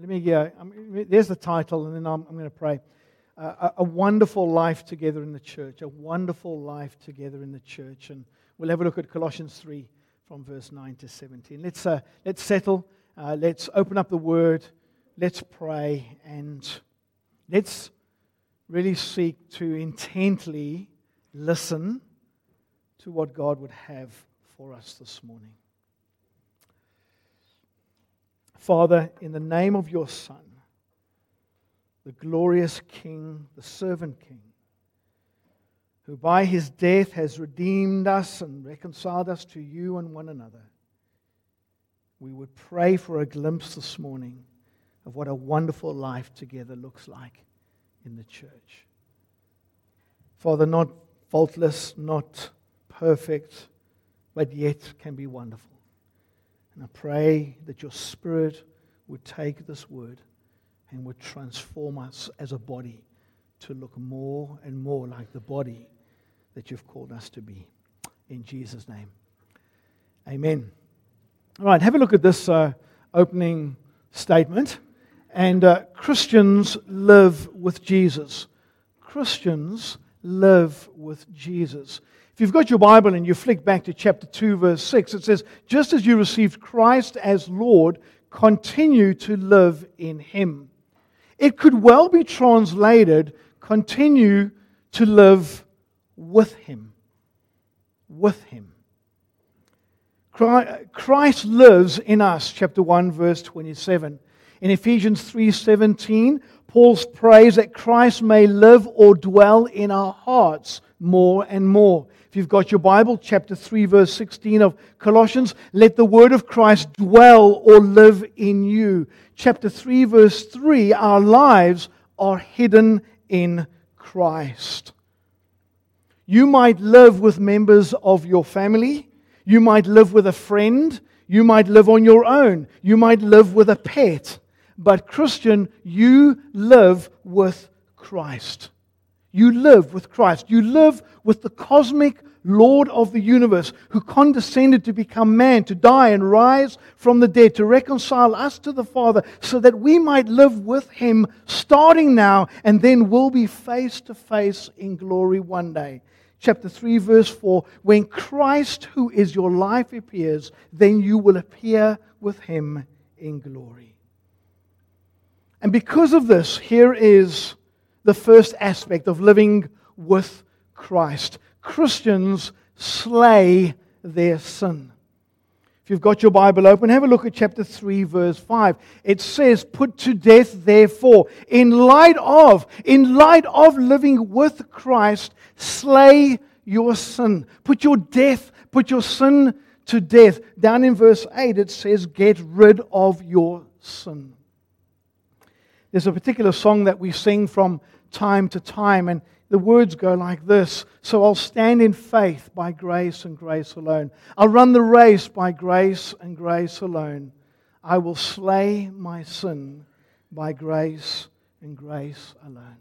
let me, uh, there's the title, and then I'm, I'm going to pray. Uh, a, a wonderful life together in the church, a wonderful life together in the church. And we'll have a look at Colossians 3 from verse 9 to 17. Let's, uh, let's settle, uh, let's open up the word, let's pray, and let's really seek to intently listen to what God would have for us this morning. Father, in the name of your Son, the glorious King, the servant King, who by his death has redeemed us and reconciled us to you and one another, we would pray for a glimpse this morning of what a wonderful life together looks like in the church. Father, not faultless, not perfect, but yet can be wonderful. And I pray that your Spirit would take this word and would transform us as a body to look more and more like the body that you've called us to be. In Jesus' name. Amen. All right, have a look at this uh, opening statement. And uh, Christians live with Jesus. Christians live with Jesus. If you've got your Bible and you flick back to chapter 2, verse 6, it says, Just as you received Christ as Lord, continue to live in him. It could well be translated, continue to live with him. With him. Christ lives in us, chapter 1, verse 27. In Ephesians 3:17, Paul prays that Christ may live or dwell in our hearts more and more. If you've got your Bible, chapter 3, verse 16 of Colossians, let the word of Christ dwell or live in you. Chapter 3, verse 3, our lives are hidden in Christ. You might live with members of your family. You might live with a friend. You might live on your own. You might live with a pet. But, Christian, you live with Christ. You live with Christ. You live with the cosmic Lord of the universe who condescended to become man, to die and rise from the dead, to reconcile us to the Father, so that we might live with him starting now and then we'll be face to face in glory one day. Chapter 3, verse 4 When Christ, who is your life, appears, then you will appear with him in glory. And because of this, here is the first aspect of living with Christ. Christians slay their sin. If you've got your Bible open, have a look at chapter 3, verse 5. It says, Put to death, therefore, in light of, in light of living with Christ, slay your sin. Put your death, put your sin to death. Down in verse 8, it says, Get rid of your sin. There's a particular song that we sing from time to time, and the words go like this So I'll stand in faith by grace and grace alone. I'll run the race by grace and grace alone. I will slay my sin by grace and grace alone.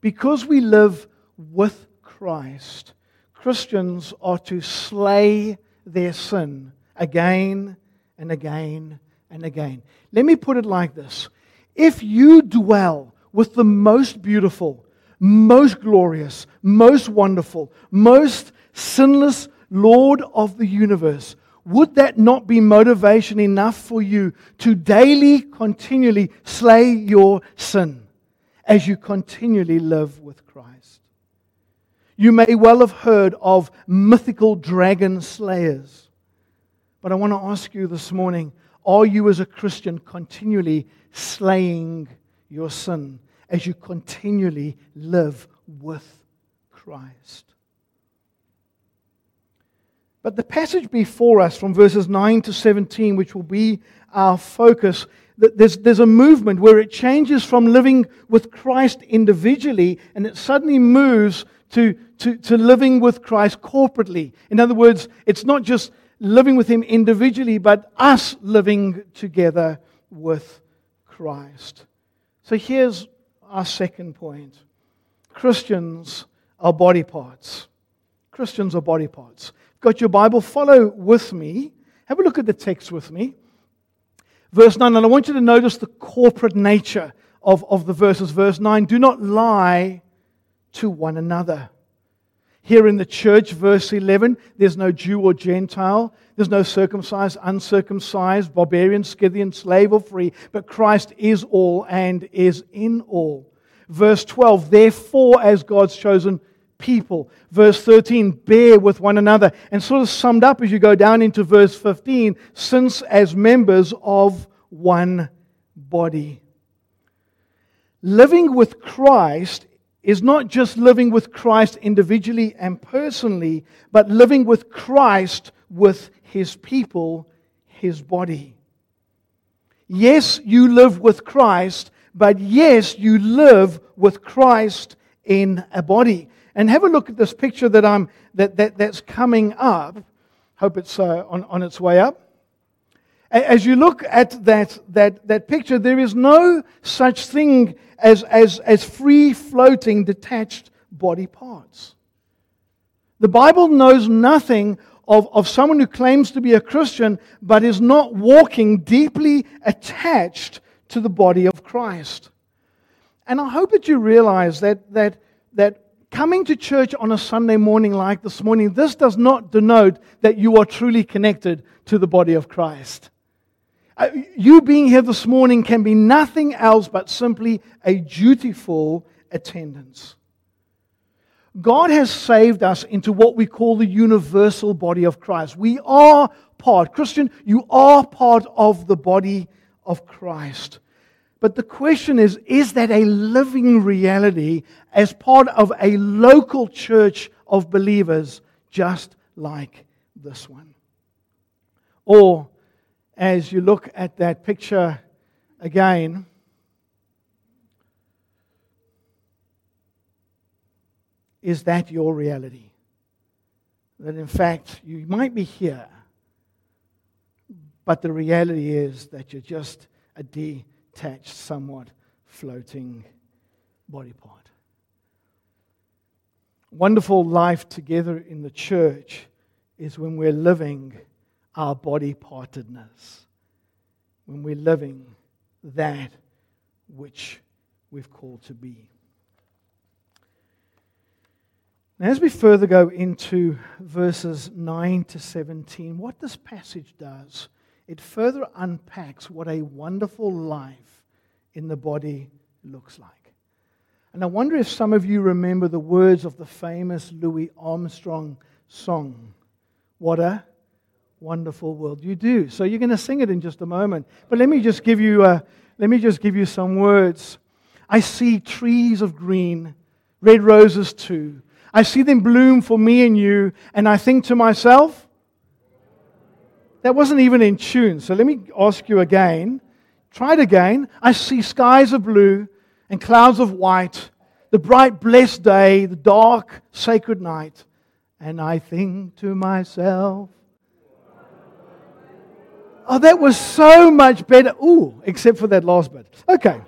Because we live with Christ, Christians are to slay their sin again and again and again. Let me put it like this if you dwell with the most beautiful, most glorious, most wonderful, most sinless Lord of the universe, would that not be motivation enough for you to daily, continually slay your sin as you continually live with Christ? You may well have heard of mythical dragon slayers, but I want to ask you this morning are you, as a Christian, continually slaying your sin as you continually live with Christ? But the passage before us from verses 9 to 17, which will be our focus, there's, there's a movement where it changes from living with Christ individually and it suddenly moves to, to, to living with Christ corporately. In other words, it's not just living with Him individually, but us living together with Christ. So here's our second point Christians are body parts. Christians are body parts. Got your Bible? Follow with me. Have a look at the text with me. Verse 9, and I want you to notice the corporate nature of, of the verses. Verse 9 do not lie to one another. Here in the church, verse 11, there's no Jew or Gentile. There's no circumcised, uncircumcised, barbarian, Scythian, slave or free, but Christ is all and is in all. Verse 12, therefore, as God's chosen people. Verse 13, bear with one another. And sort of summed up as you go down into verse 15, since as members of one body. Living with Christ is not just living with Christ individually and personally, but living with Christ with his people, his body. Yes, you live with Christ, but yes, you live with Christ in a body. And have a look at this picture that I'm, that, that, that's coming up. Hope it's uh, on, on its way up. As you look at that, that, that picture, there is no such thing as, as, as free floating, detached body parts. The Bible knows nothing of, of someone who claims to be a Christian but is not walking deeply attached to the body of Christ. And I hope that you realize that, that, that coming to church on a Sunday morning like this morning, this does not denote that you are truly connected to the body of Christ. Uh, you being here this morning can be nothing else but simply a dutiful attendance. God has saved us into what we call the universal body of Christ. We are part, Christian, you are part of the body of Christ. But the question is is that a living reality as part of a local church of believers just like this one? Or as you look at that picture again, is that your reality? That in fact, you might be here, but the reality is that you're just a detached, somewhat floating body part. Wonderful life together in the church is when we're living our body partedness, when we're living that which we've called to be. Now, as we further go into verses 9 to 17, what this passage does, it further unpacks what a wonderful life in the body looks like. And I wonder if some of you remember the words of the famous Louis Armstrong song, What a wonderful world. You do. So you're going to sing it in just a moment. But let me just give you, uh, let me just give you some words. I see trees of green, red roses too. I see them bloom for me and you, and I think to myself, that wasn't even in tune. So let me ask you again. Try it again. I see skies of blue and clouds of white, the bright, blessed day, the dark, sacred night. And I think to myself, Oh, that was so much better. Ooh, except for that last bit. Okay.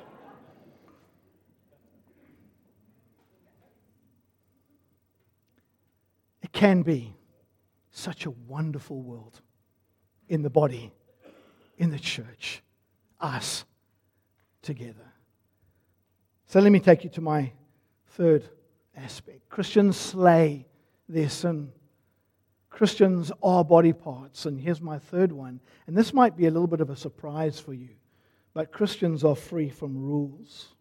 It can be such a wonderful world in the body, in the church, us together. So let me take you to my third aspect. Christians slay their sin. Christians are body parts. And here's my third one. And this might be a little bit of a surprise for you, but Christians are free from rules.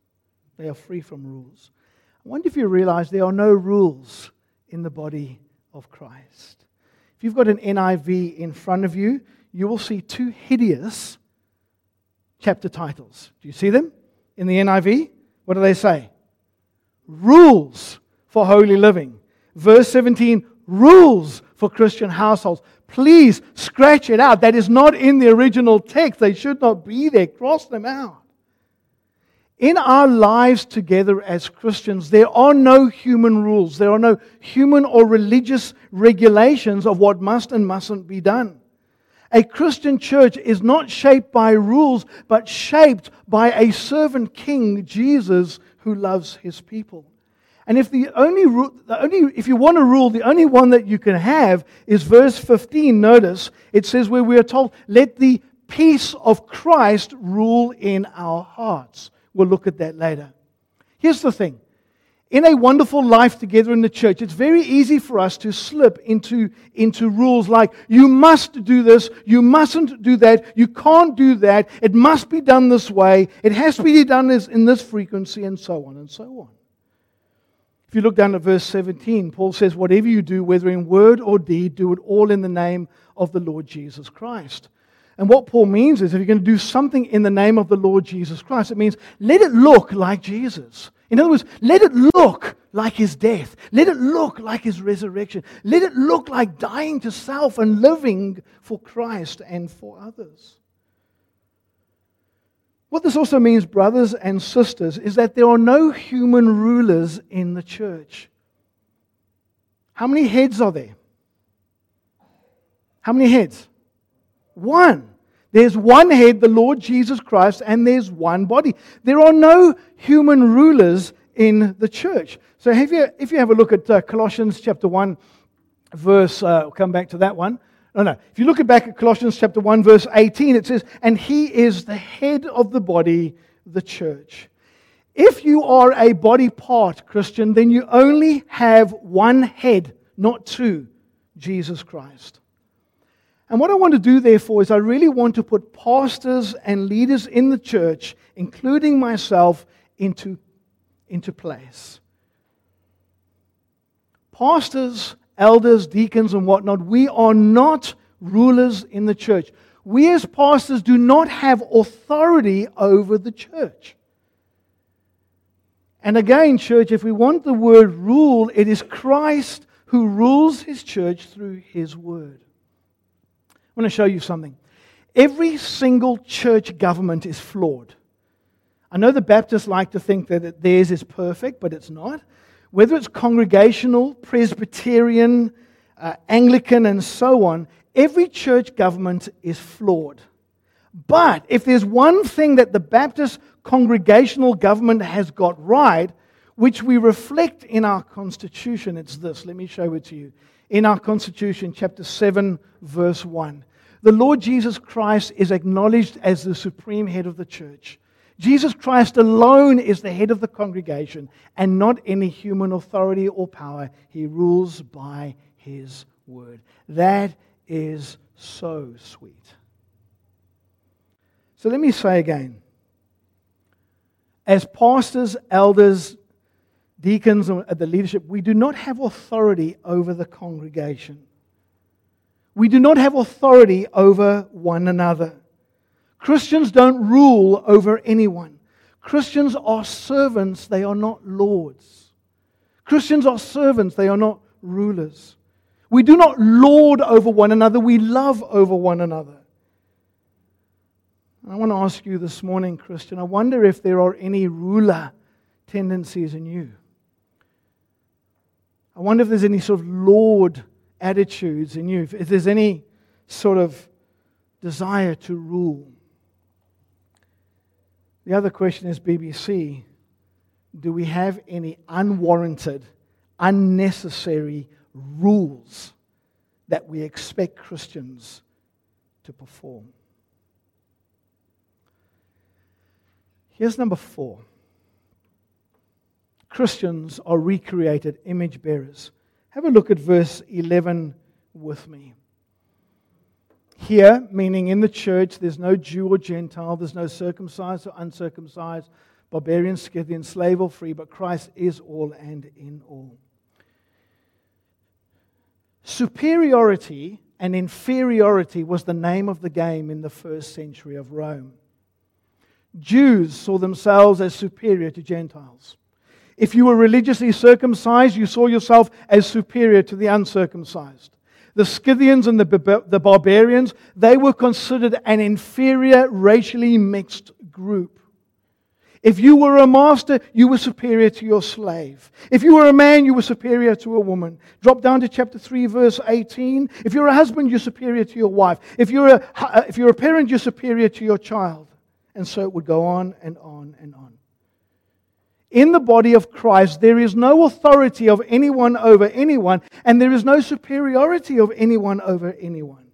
They are free from rules. I wonder if you realize there are no rules in the body of Christ. If you've got an NIV in front of you, you will see two hideous chapter titles. Do you see them in the NIV? What do they say? Rules for holy living. Verse 17, rules for Christian households. Please scratch it out. That is not in the original text. They should not be there. Cross them out. In our lives together as Christians, there are no human rules. There are no human or religious regulations of what must and mustn't be done. A Christian church is not shaped by rules, but shaped by a servant king, Jesus, who loves his people. And if the only, the only, if you want to rule, the only one that you can have is verse 15. Notice it says where we are told, "Let the peace of Christ rule in our hearts. We'll look at that later. Here's the thing in a wonderful life together in the church, it's very easy for us to slip into, into rules like, you must do this, you mustn't do that, you can't do that, it must be done this way, it has to be done in this frequency, and so on and so on. If you look down at verse 17, Paul says, Whatever you do, whether in word or deed, do it all in the name of the Lord Jesus Christ. And what Paul means is if you're going to do something in the name of the Lord Jesus Christ, it means let it look like Jesus. In other words, let it look like his death. Let it look like his resurrection. Let it look like dying to self and living for Christ and for others. What this also means, brothers and sisters, is that there are no human rulers in the church. How many heads are there? How many heads? One. There's one head, the Lord Jesus Christ, and there's one body. There are no human rulers in the church. So if you, if you have a look at uh, Colossians chapter 1, verse, uh, we'll come back to that one. No, no. If you look back at Colossians chapter 1, verse 18, it says, And he is the head of the body, the church. If you are a body part, Christian, then you only have one head, not two Jesus Christ. And what I want to do, therefore, is I really want to put pastors and leaders in the church, including myself, into, into place. Pastors, elders, deacons, and whatnot, we are not rulers in the church. We as pastors do not have authority over the church. And again, church, if we want the word rule, it is Christ who rules his church through his word. I want to show you something. Every single church government is flawed. I know the Baptists like to think that theirs is perfect, but it's not. Whether it's congregational, Presbyterian, uh, Anglican, and so on, every church government is flawed. But if there's one thing that the Baptist congregational government has got right, which we reflect in our Constitution, it's this. Let me show it to you in our Constitution, chapter 7, verse 1. The Lord Jesus Christ is acknowledged as the supreme head of the church. Jesus Christ alone is the head of the congregation and not any human authority or power. He rules by his word. That is so sweet. So let me say again as pastors, elders, deacons at the leadership, we do not have authority over the congregation. We do not have authority over one another. Christians don't rule over anyone. Christians are servants, they are not lords. Christians are servants, they are not rulers. We do not lord over one another, we love over one another. And I want to ask you this morning, Christian, I wonder if there are any ruler tendencies in you. I wonder if there's any sort of Lord attitudes in you, if there's any sort of desire to rule. The other question is BBC do we have any unwarranted, unnecessary rules that we expect Christians to perform? Here's number four. Christians are recreated image bearers. Have a look at verse 11 with me. Here, meaning in the church, there's no Jew or Gentile, there's no circumcised or uncircumcised, barbarian, Scythian, slave or free, but Christ is all and in all. Superiority and inferiority was the name of the game in the first century of Rome. Jews saw themselves as superior to Gentiles. If you were religiously circumcised, you saw yourself as superior to the uncircumcised. The Scythians and the, the barbarians, they were considered an inferior, racially mixed group. If you were a master, you were superior to your slave. If you were a man, you were superior to a woman. Drop down to chapter 3, verse 18. If you're a husband, you're superior to your wife. If you're a, if you're a parent, you're superior to your child. And so it would go on and on and on in the body of Christ, there is no authority of anyone over anyone, and there is no superiority of anyone over anyone.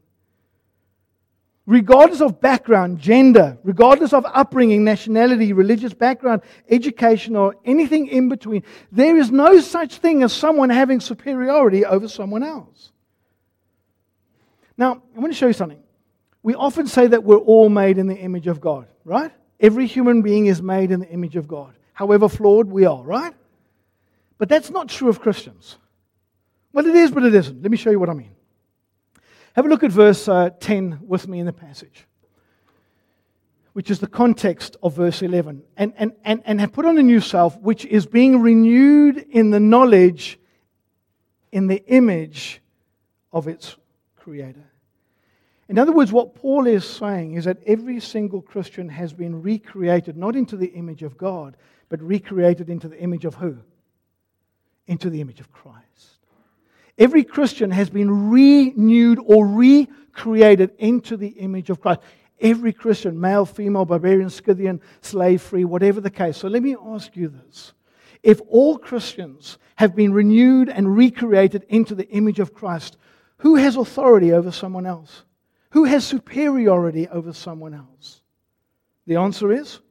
regardless of background, gender, regardless of upbringing, nationality, religious background, education, or anything in between, there is no such thing as someone having superiority over someone else. Now, I want to show you something. We often say that we're all made in the image of God, right? Every human being is made in the image of God, however flawed we are, right? But that's not true of Christians. Well, it is, but it isn't. Let me show you what I mean. Have a look at verse uh, 10 with me in the passage, which is the context of verse 11. And, and, and, and have put on a new self, which is being renewed in the knowledge, in the image of its creator. In other words, what Paul is saying is that every single Christian has been recreated, not into the image of God, but recreated into the image of who? Into the image of Christ. Every Christian has been renewed or recreated into the image of Christ. Every Christian, male, female, barbarian, Scythian, slave free, whatever the case. So let me ask you this. If all Christians have been renewed and recreated into the image of Christ, who has authority over someone else? Who has superiority over someone else? The answer is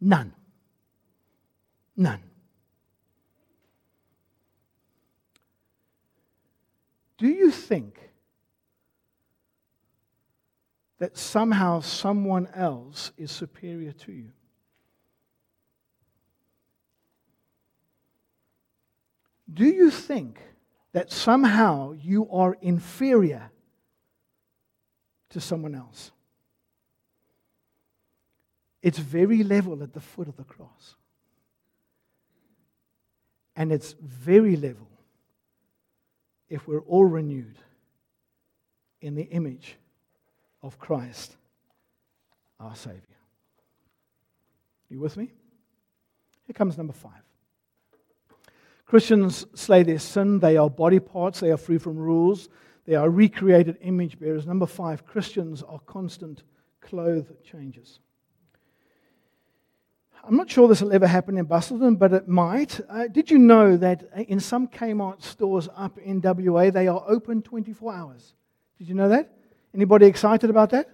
none. None. Do you think that somehow someone else is superior to you? Do you think that somehow you are inferior to someone else? It's very level at the foot of the cross. And it's very level if we're all renewed in the image of Christ, our Savior. You with me? Here comes number five. Christians slay their sin. They are body parts. They are free from rules. They are recreated image bearers. Number five, Christians are constant clothes changes. I'm not sure this will ever happen in Busselton, but it might. Uh, did you know that in some Kmart stores up in WA, they are open 24 hours? Did you know that? Anybody excited about that?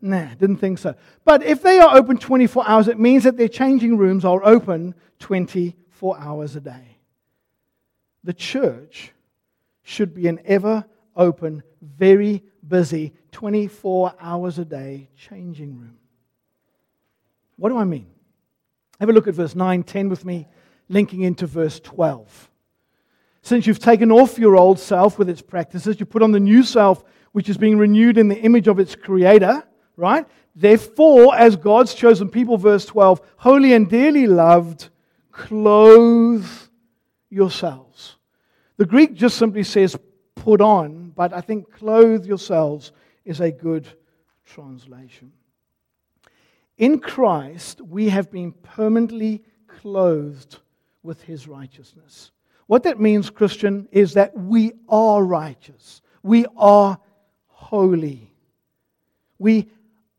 Nah, didn't think so. But if they are open 24 hours, it means that their changing rooms are open 24 hours a day. The church should be an ever open, very busy, 24 hours a day changing room. What do I mean? Have a look at verse 9, 10 with me, linking into verse 12. Since you've taken off your old self with its practices, you put on the new self, which is being renewed in the image of its creator, right? Therefore, as God's chosen people, verse 12, holy and dearly loved, clothe yourselves. The Greek just simply says put on, but I think clothe yourselves is a good translation. In Christ, we have been permanently clothed with his righteousness. What that means, Christian, is that we are righteous. We are holy. We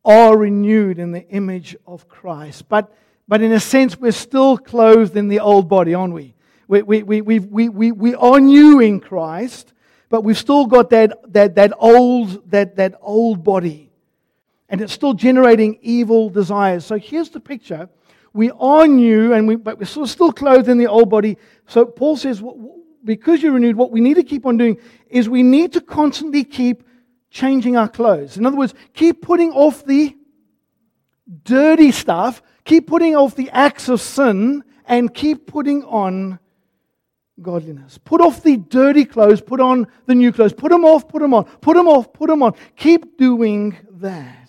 are renewed in the image of Christ. But, but in a sense, we're still clothed in the old body, aren't we? We, we, we, we, we, we, we are new in Christ, but we've still got that, that, that, old, that, that old body and it's still generating evil desires. So here's the picture. We are new, and we, but we're still clothed in the old body. So Paul says, because you're renewed, what we need to keep on doing is we need to constantly keep changing our clothes. In other words, keep putting off the dirty stuff, keep putting off the acts of sin, and keep putting on godliness. Put off the dirty clothes, put on the new clothes. Put them off, put them on. Put them off, put them on. Keep doing that.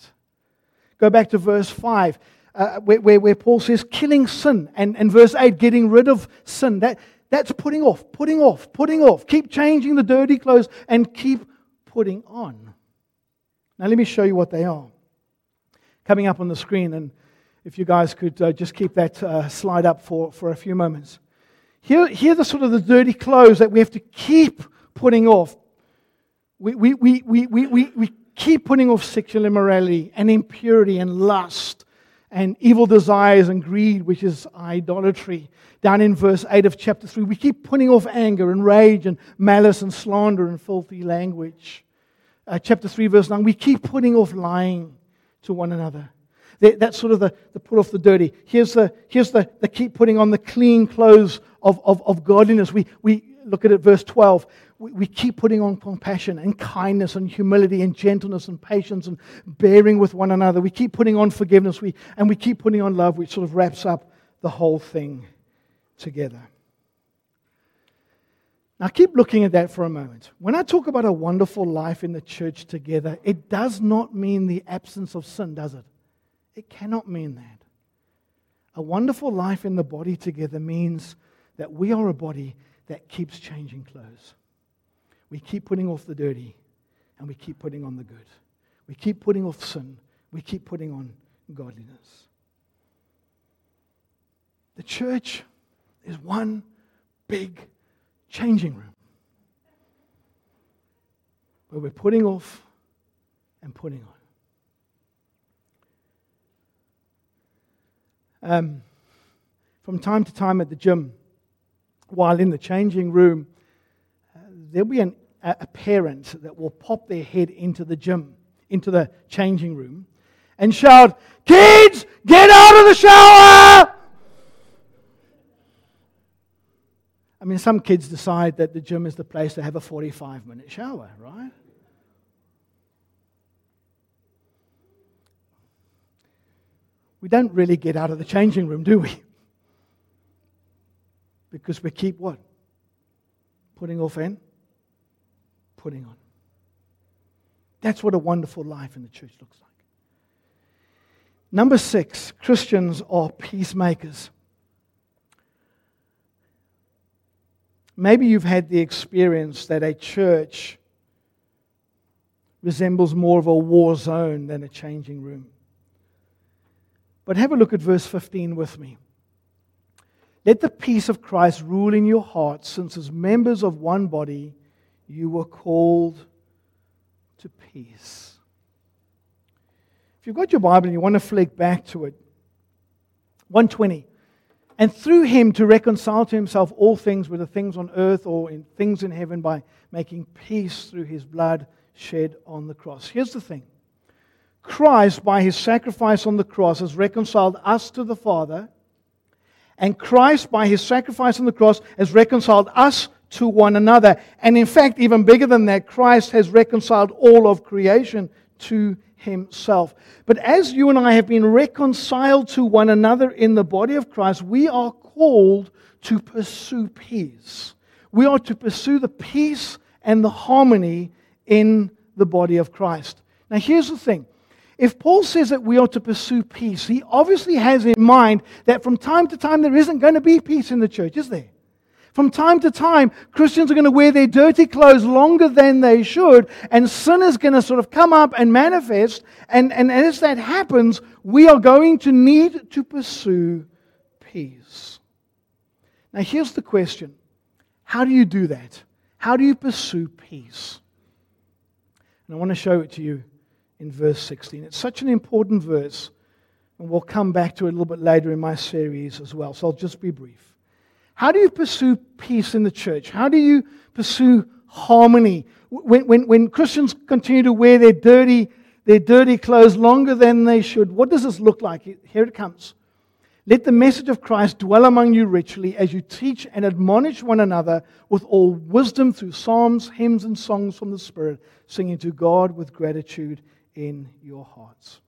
Go back to verse 5, uh, where, where, where, Paul says, killing sin. And, and verse 8, getting rid of sin. That, that's putting off, putting off, putting off. Keep changing the dirty clothes and keep putting on. Now, let me show you what they are. Coming up on the screen, and if you guys could uh, just keep that uh, slide up for, for a few moments. Here, here are the sort of the dirty clothes that we have to keep putting off. We, we, we, we, we, we, we keep putting off sexual immorality and impurity and lust and evil desires and greed, which is idolatry. Down in verse 8 of chapter 3, we keep putting off anger and rage and malice and slander and filthy language. uh, chapter 3, verse 9, we keep putting off lying to one another. That's sort of the, the put off the dirty. Here's the, here's the, the keep putting on the clean clothes of, of, of godliness. We, we look at it, verse 12. We, keep putting on compassion and kindness and humility and gentleness and patience and bearing with one another. We keep putting on forgiveness we, and we keep putting on love, which sort of wraps up the whole thing together. Now, keep looking at that for a moment. When I talk about a wonderful life in the church together, it does not mean the absence of sin, does it? It cannot mean that. A wonderful life in the body together means that we are a body that keeps changing clothes. We keep putting off the dirty and we keep putting on the good. We keep putting off sin. We keep putting on godliness. The church is one big changing room where we're putting off and putting on. Um, from time to time at the gym, while in the changing room, uh, there'll be an, a, parent that will pop their head into the gym, into the changing room, and shout, Kids, get out of the shower! I mean, some kids decide that the gym is the place to have a 45 minute shower, right? we don't really get out of the changing room, do we? Because we keep what? Putting off and putting on. That's what a wonderful life in the church looks like. Number six, Christians are peacemakers. Maybe you've had the experience that a church resembles more of a war zone than a changing room. But have a look at verse 15 with me. Let the peace of Christ rule in your hearts, since as members of one body you were called to peace. If you've got your Bible and you want to flick back to it, 120. And through him to reconcile to himself all things, whether things on earth or in things in heaven, by making peace through his blood shed on the cross. Here's the thing Christ, by his sacrifice on the cross, has reconciled us to the Father. And Christ, by his sacrifice on the cross, has reconciled us to one another. And in fact, even bigger than that, Christ has reconciled all of creation to himself. But as you and I have been reconciled to one another in the body of Christ, we are called to pursue peace. We are to pursue the peace and the harmony in the body of Christ. Now, here's the thing if Paul says that we are to pursue peace, he obviously has in mind that from time to time there isn't going to be peace in the church, is there? From time to time, Christians are going to wear their dirty clothes longer than they should, and sin is going to sort of come up and manifest. And, and as that happens, we are going to need to pursue peace. Now, here's the question How do you do that? How do you pursue peace? And I want to show it to you in verse 16. It's such an important verse, and we'll come back to it a little bit later in my series as well, so I'll just be brief. How do you pursue peace in the church? How do you pursue harmony? When, when, when Christians continue to wear their dirty, their dirty clothes longer than they should, what does this look like? Here it comes. Let the message of Christ dwell among you richly as you teach and admonish one another with all wisdom through psalms, hymns, and songs from the Spirit, singing to God with gratitude in your hearts.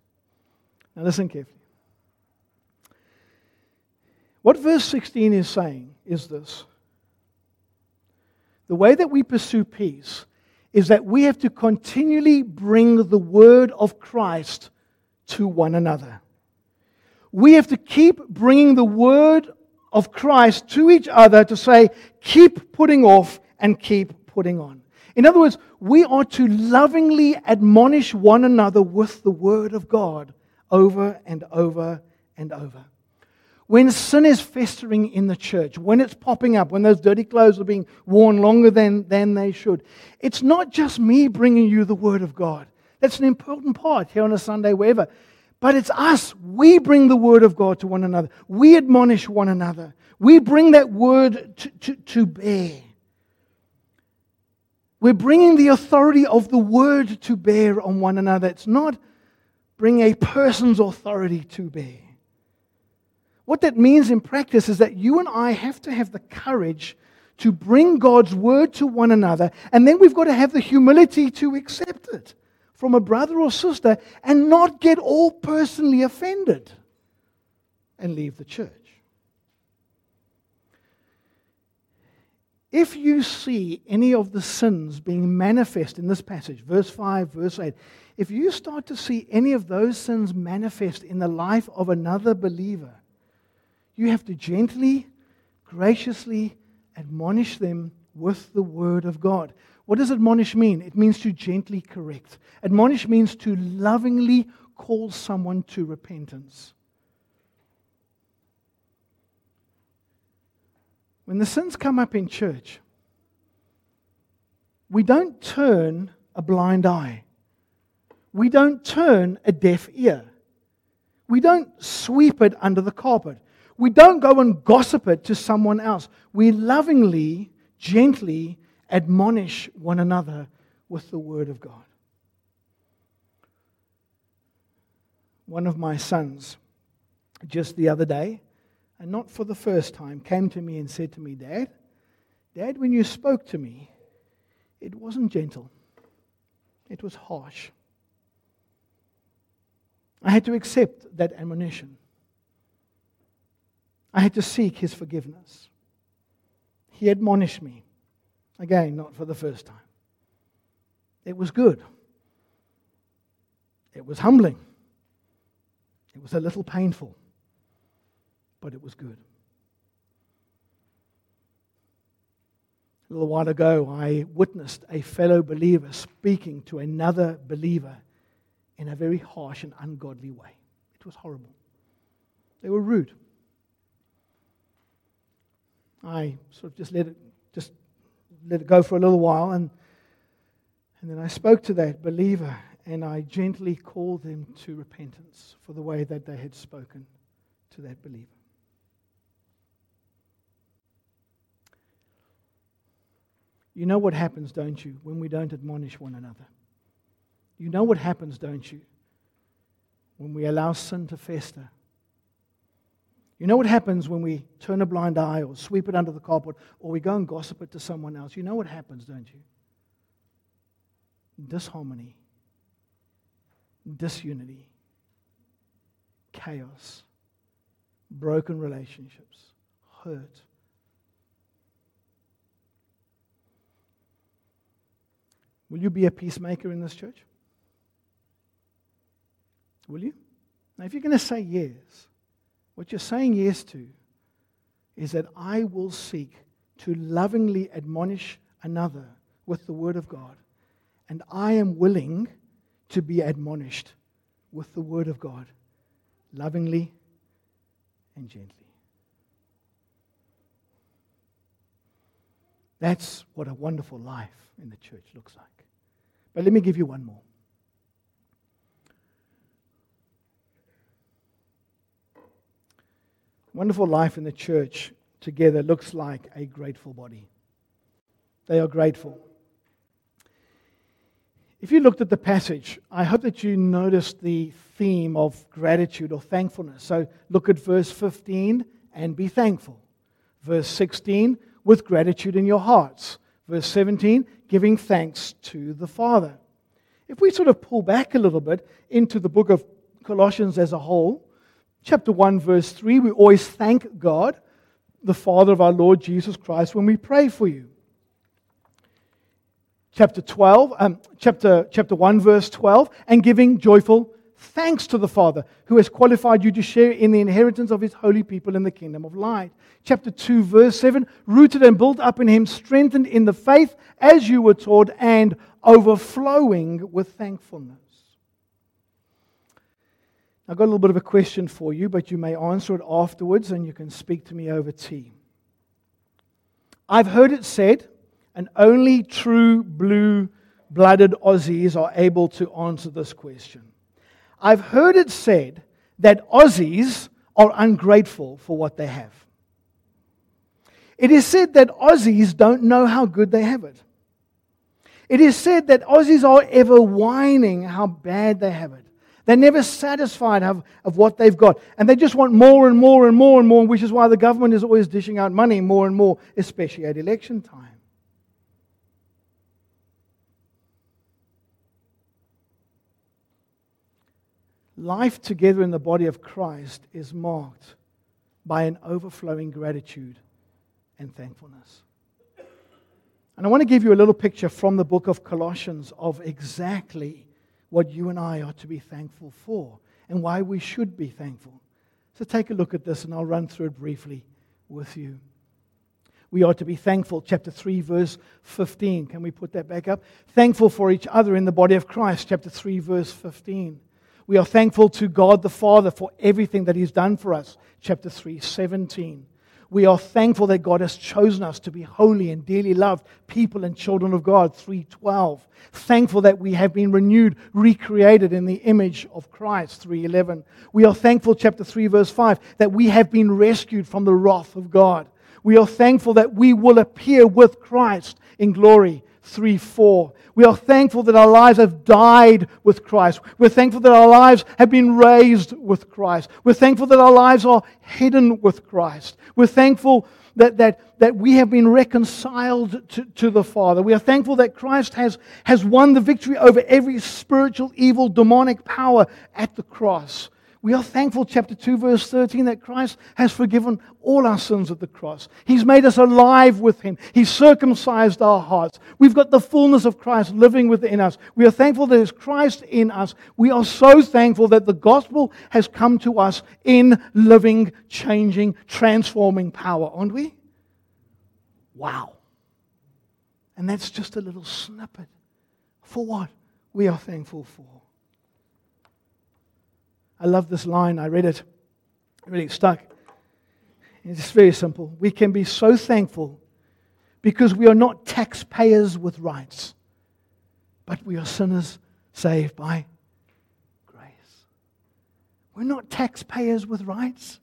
Now, listen carefully. What verse 16 is saying is this the way that we pursue peace is that we have to continually bring the word of Christ to one another. We have to keep bringing the word of Christ to each other to say, keep putting off and keep putting on. In other words, we are to lovingly admonish one another with the Word of God over and over and over. When sin is festering in the church, when it's popping up, when those dirty clothes are being worn longer than, than they should, it's not just me bringing you the Word of God. That's an important part here on a Sunday, wherever. But it's us. We bring the Word of God to one another. We admonish one another. We bring that Word to, to, to bear. We're bringing the authority of the word to bear on one another. It's not bring a person's authority to bear. What that means in practice is that you and I have to have the courage to bring God's word to one another, and then we've got to have the humility to accept it from a brother or sister and not get all personally offended and leave the church. If you see any of the sins being manifest in this passage, verse 5, verse 8, if you start to see any of those sins manifest in the life of another believer, you have to gently, graciously admonish them with the word of God. What does admonish mean? It means to gently correct. Admonish means to lovingly call someone to repentance. When the sins come up in church, we don't turn a blind eye. We don't turn a deaf ear. We don't sweep it under the carpet. We don't go and gossip it to someone else. We lovingly, gently admonish one another with the Word of God. One of my sons, just the other day, and not for the first time, came to me and said to me, Dad, Dad, when you spoke to me, it wasn't gentle, it was harsh. I had to accept that admonition. I had to seek his forgiveness. He admonished me. Again, not for the first time. It was good. It was humbling. It was a little painful but it was good. A little while ago, I witnessed a fellow believer speaking to another believer in a very harsh and ungodly way. It was horrible. They were rude. I sort of just let it just let it go for a little while and and then I spoke to that believer and I gently called them to repentance for the way that they had spoken to that believer. You know what happens, don't you, when we don't admonish one another? You know what happens, don't you, when we allow sin to fester? You know what happens when we turn a blind eye or sweep it under the carpet or we go and gossip it to someone else? You know what happens, don't you? Disharmony, disunity, chaos, broken relationships, hurt Will you be a peacemaker in this church? Will you? Now, if you're going to say yes, what you're saying yes to is that I will seek to lovingly admonish another with the Word of God, and I am willing to be admonished with the Word of God, lovingly and gently. That's what a wonderful life in the church looks like. But let me give you one more. Wonderful life in the church together looks like a grateful body. They are grateful. If you looked at the passage, I hope that you noticed the theme of gratitude or thankfulness. So look at verse 15 and be thankful. Verse 16, with gratitude in your hearts. Verse 17, giving thanks to the Father. If we sort of pull back a little bit into the book of Colossians as a whole, chapter 1, verse 3, we always thank God, the Father of our Lord Jesus Christ, when we pray for you. Chapter 12, um, chapter, chapter 1, verse 12, and giving joyful Thanks to the Father who has qualified you to share in the inheritance of his holy people in the kingdom of light. Chapter 2, verse 7 rooted and built up in him, strengthened in the faith as you were taught, and overflowing with thankfulness. I've got a little bit of a question for you, but you may answer it afterwards and you can speak to me over tea. I've heard it said, and only true blue blooded Aussies are able to answer this question. I've heard it said that Aussies are ungrateful for what they have. It is said that Aussies don't know how good they have it. It is said that Aussies are ever whining how bad they have it. They're never satisfied of, of what they've got. And they just want more and more and more and more, which is why the government is always dishing out money more and more, especially at election time. Life together in the body of Christ is marked by an overflowing gratitude and thankfulness. And I want to give you a little picture from the book of Colossians of exactly what you and I are to be thankful for and why we should be thankful. So take a look at this and I'll run through it briefly with you. We are to be thankful, chapter 3, verse 15. Can we put that back up? Thankful for each other in the body of Christ, chapter 3, verse 15. We are thankful to God the Father for everything that He's done for us. Chapter 3, 17. We are thankful that God has chosen us to be holy and dearly loved people and children of God. 312. Thankful that we have been renewed, recreated in the image of Christ. 311. We are thankful, chapter 3, verse 5, that we have been rescued from the wrath of God. We are thankful that we will appear with Christ in glory. 3 4. We are thankful that our lives have died with Christ. We're thankful that our lives have been raised with Christ. We're thankful that our lives are hidden with Christ. We're thankful that, that, that we have been reconciled to, to the Father. We are thankful that Christ has, has won the victory over every spiritual, evil, demonic power at the cross. We are thankful, chapter 2, verse 13, that Christ has forgiven all our sins at the cross. He's made us alive with Him. He's circumcised our hearts. We've got the fullness of Christ living within us. We are thankful that it's Christ in us. We are so thankful that the gospel has come to us in living, changing, transforming power, aren't we? Wow. And that's just a little snippet for what we are thankful for. I love this line. I read it. It really stuck. It's very simple. We can be so thankful because we are not taxpayers with rights, but we are sinners saved by grace. We're not taxpayers with rights,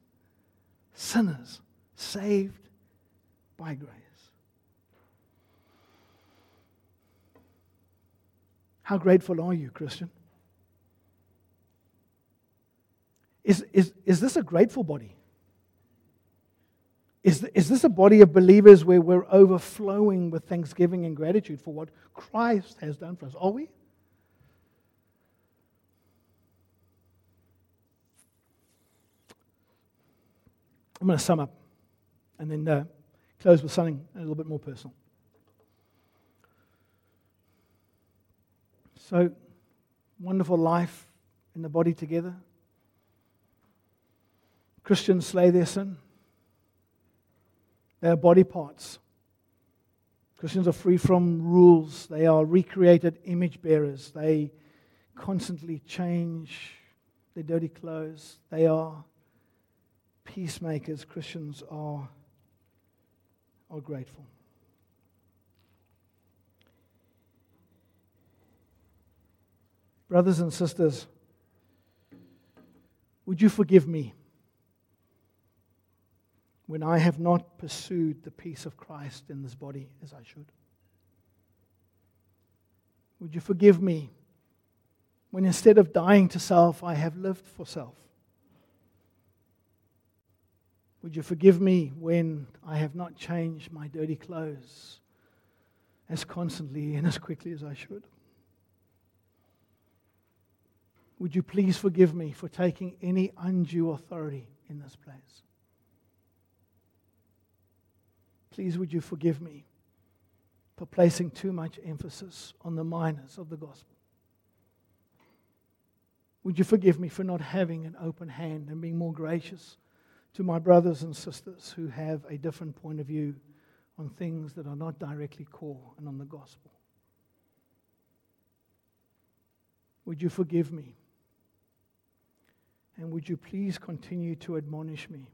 sinners saved by grace. How grateful are you, Christian? Is, is, is this a grateful body? Is, is this a body of believers where we're overflowing with thanksgiving and gratitude for what Christ has done for us? Are we? I'm going to sum up and then uh, close with something a little bit more personal. So, wonderful life in the body together. Christians slay their sin. They are body parts. Christians are free from rules. They are recreated image bearers. They constantly change their dirty clothes. They are peacemakers. Christians are, are grateful. Brothers and sisters, would you forgive me? When I have not pursued the peace of Christ in this body as I should? Would you forgive me when instead of dying to self, I have lived for self? Would you forgive me when I have not changed my dirty clothes as constantly and as quickly as I should? Would you please forgive me for taking any undue authority in this place? Please, would you forgive me for placing too much emphasis on the minors of the gospel? Would you forgive me for not having an open hand and being more gracious to my brothers and sisters who have a different point of view on things that are not directly core and on the gospel? Would you forgive me? And would you please continue to admonish me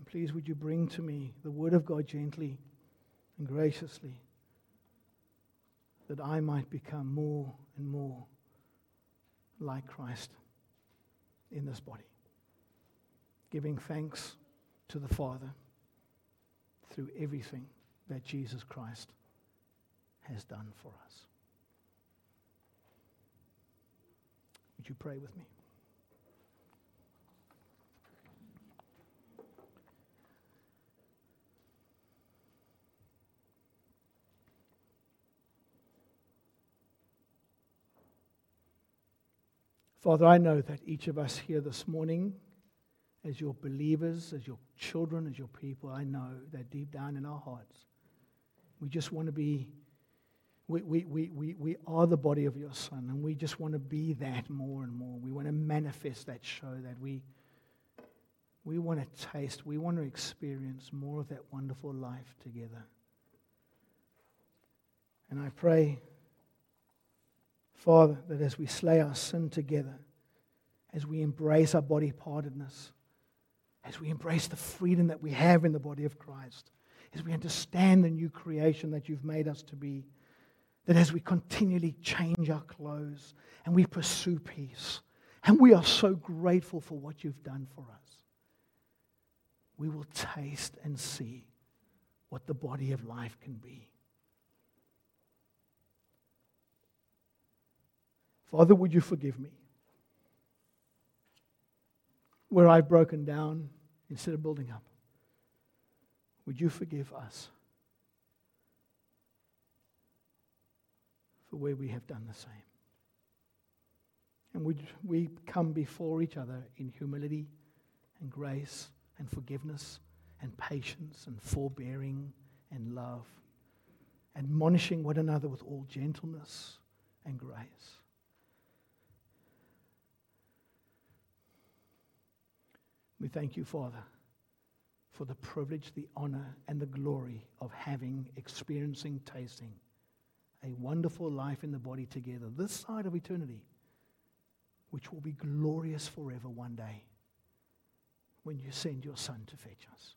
and please, would you bring to me the Word of God gently and graciously that I might become more and more like Christ in this body, giving thanks to the Father through everything that Jesus Christ has done for us. Would you pray with me? Father, I know that each of us here this morning, as your believers, as your children, as your people, I know that deep down in our hearts, we just want to be, we, we, we, we, we are the body of your Son, and we just want to be that more and more. We want to manifest that show that we, we want to taste, we want to experience more of that wonderful life together. And I pray Father, that as we slay our sin together, as we embrace our body partedness, as we embrace the freedom that we have in the body of Christ, as we understand the new creation that you've made us to be, that as we continually change our clothes and we pursue peace, and we are so grateful for what you've done for us, we will taste and see what the body of life can be. Father, would you forgive me? Where I've broken down instead of building up. Would you forgive us for where we have done the same? And would we come before each other in humility and grace and forgiveness and patience and forbearing and love, admonishing one another with all gentleness and grace? We thank you, Father, for the privilege, the honor, and the glory of having, experiencing, tasting a wonderful life in the body together, this side of eternity, which will be glorious forever one day when you send your Son to fetch us.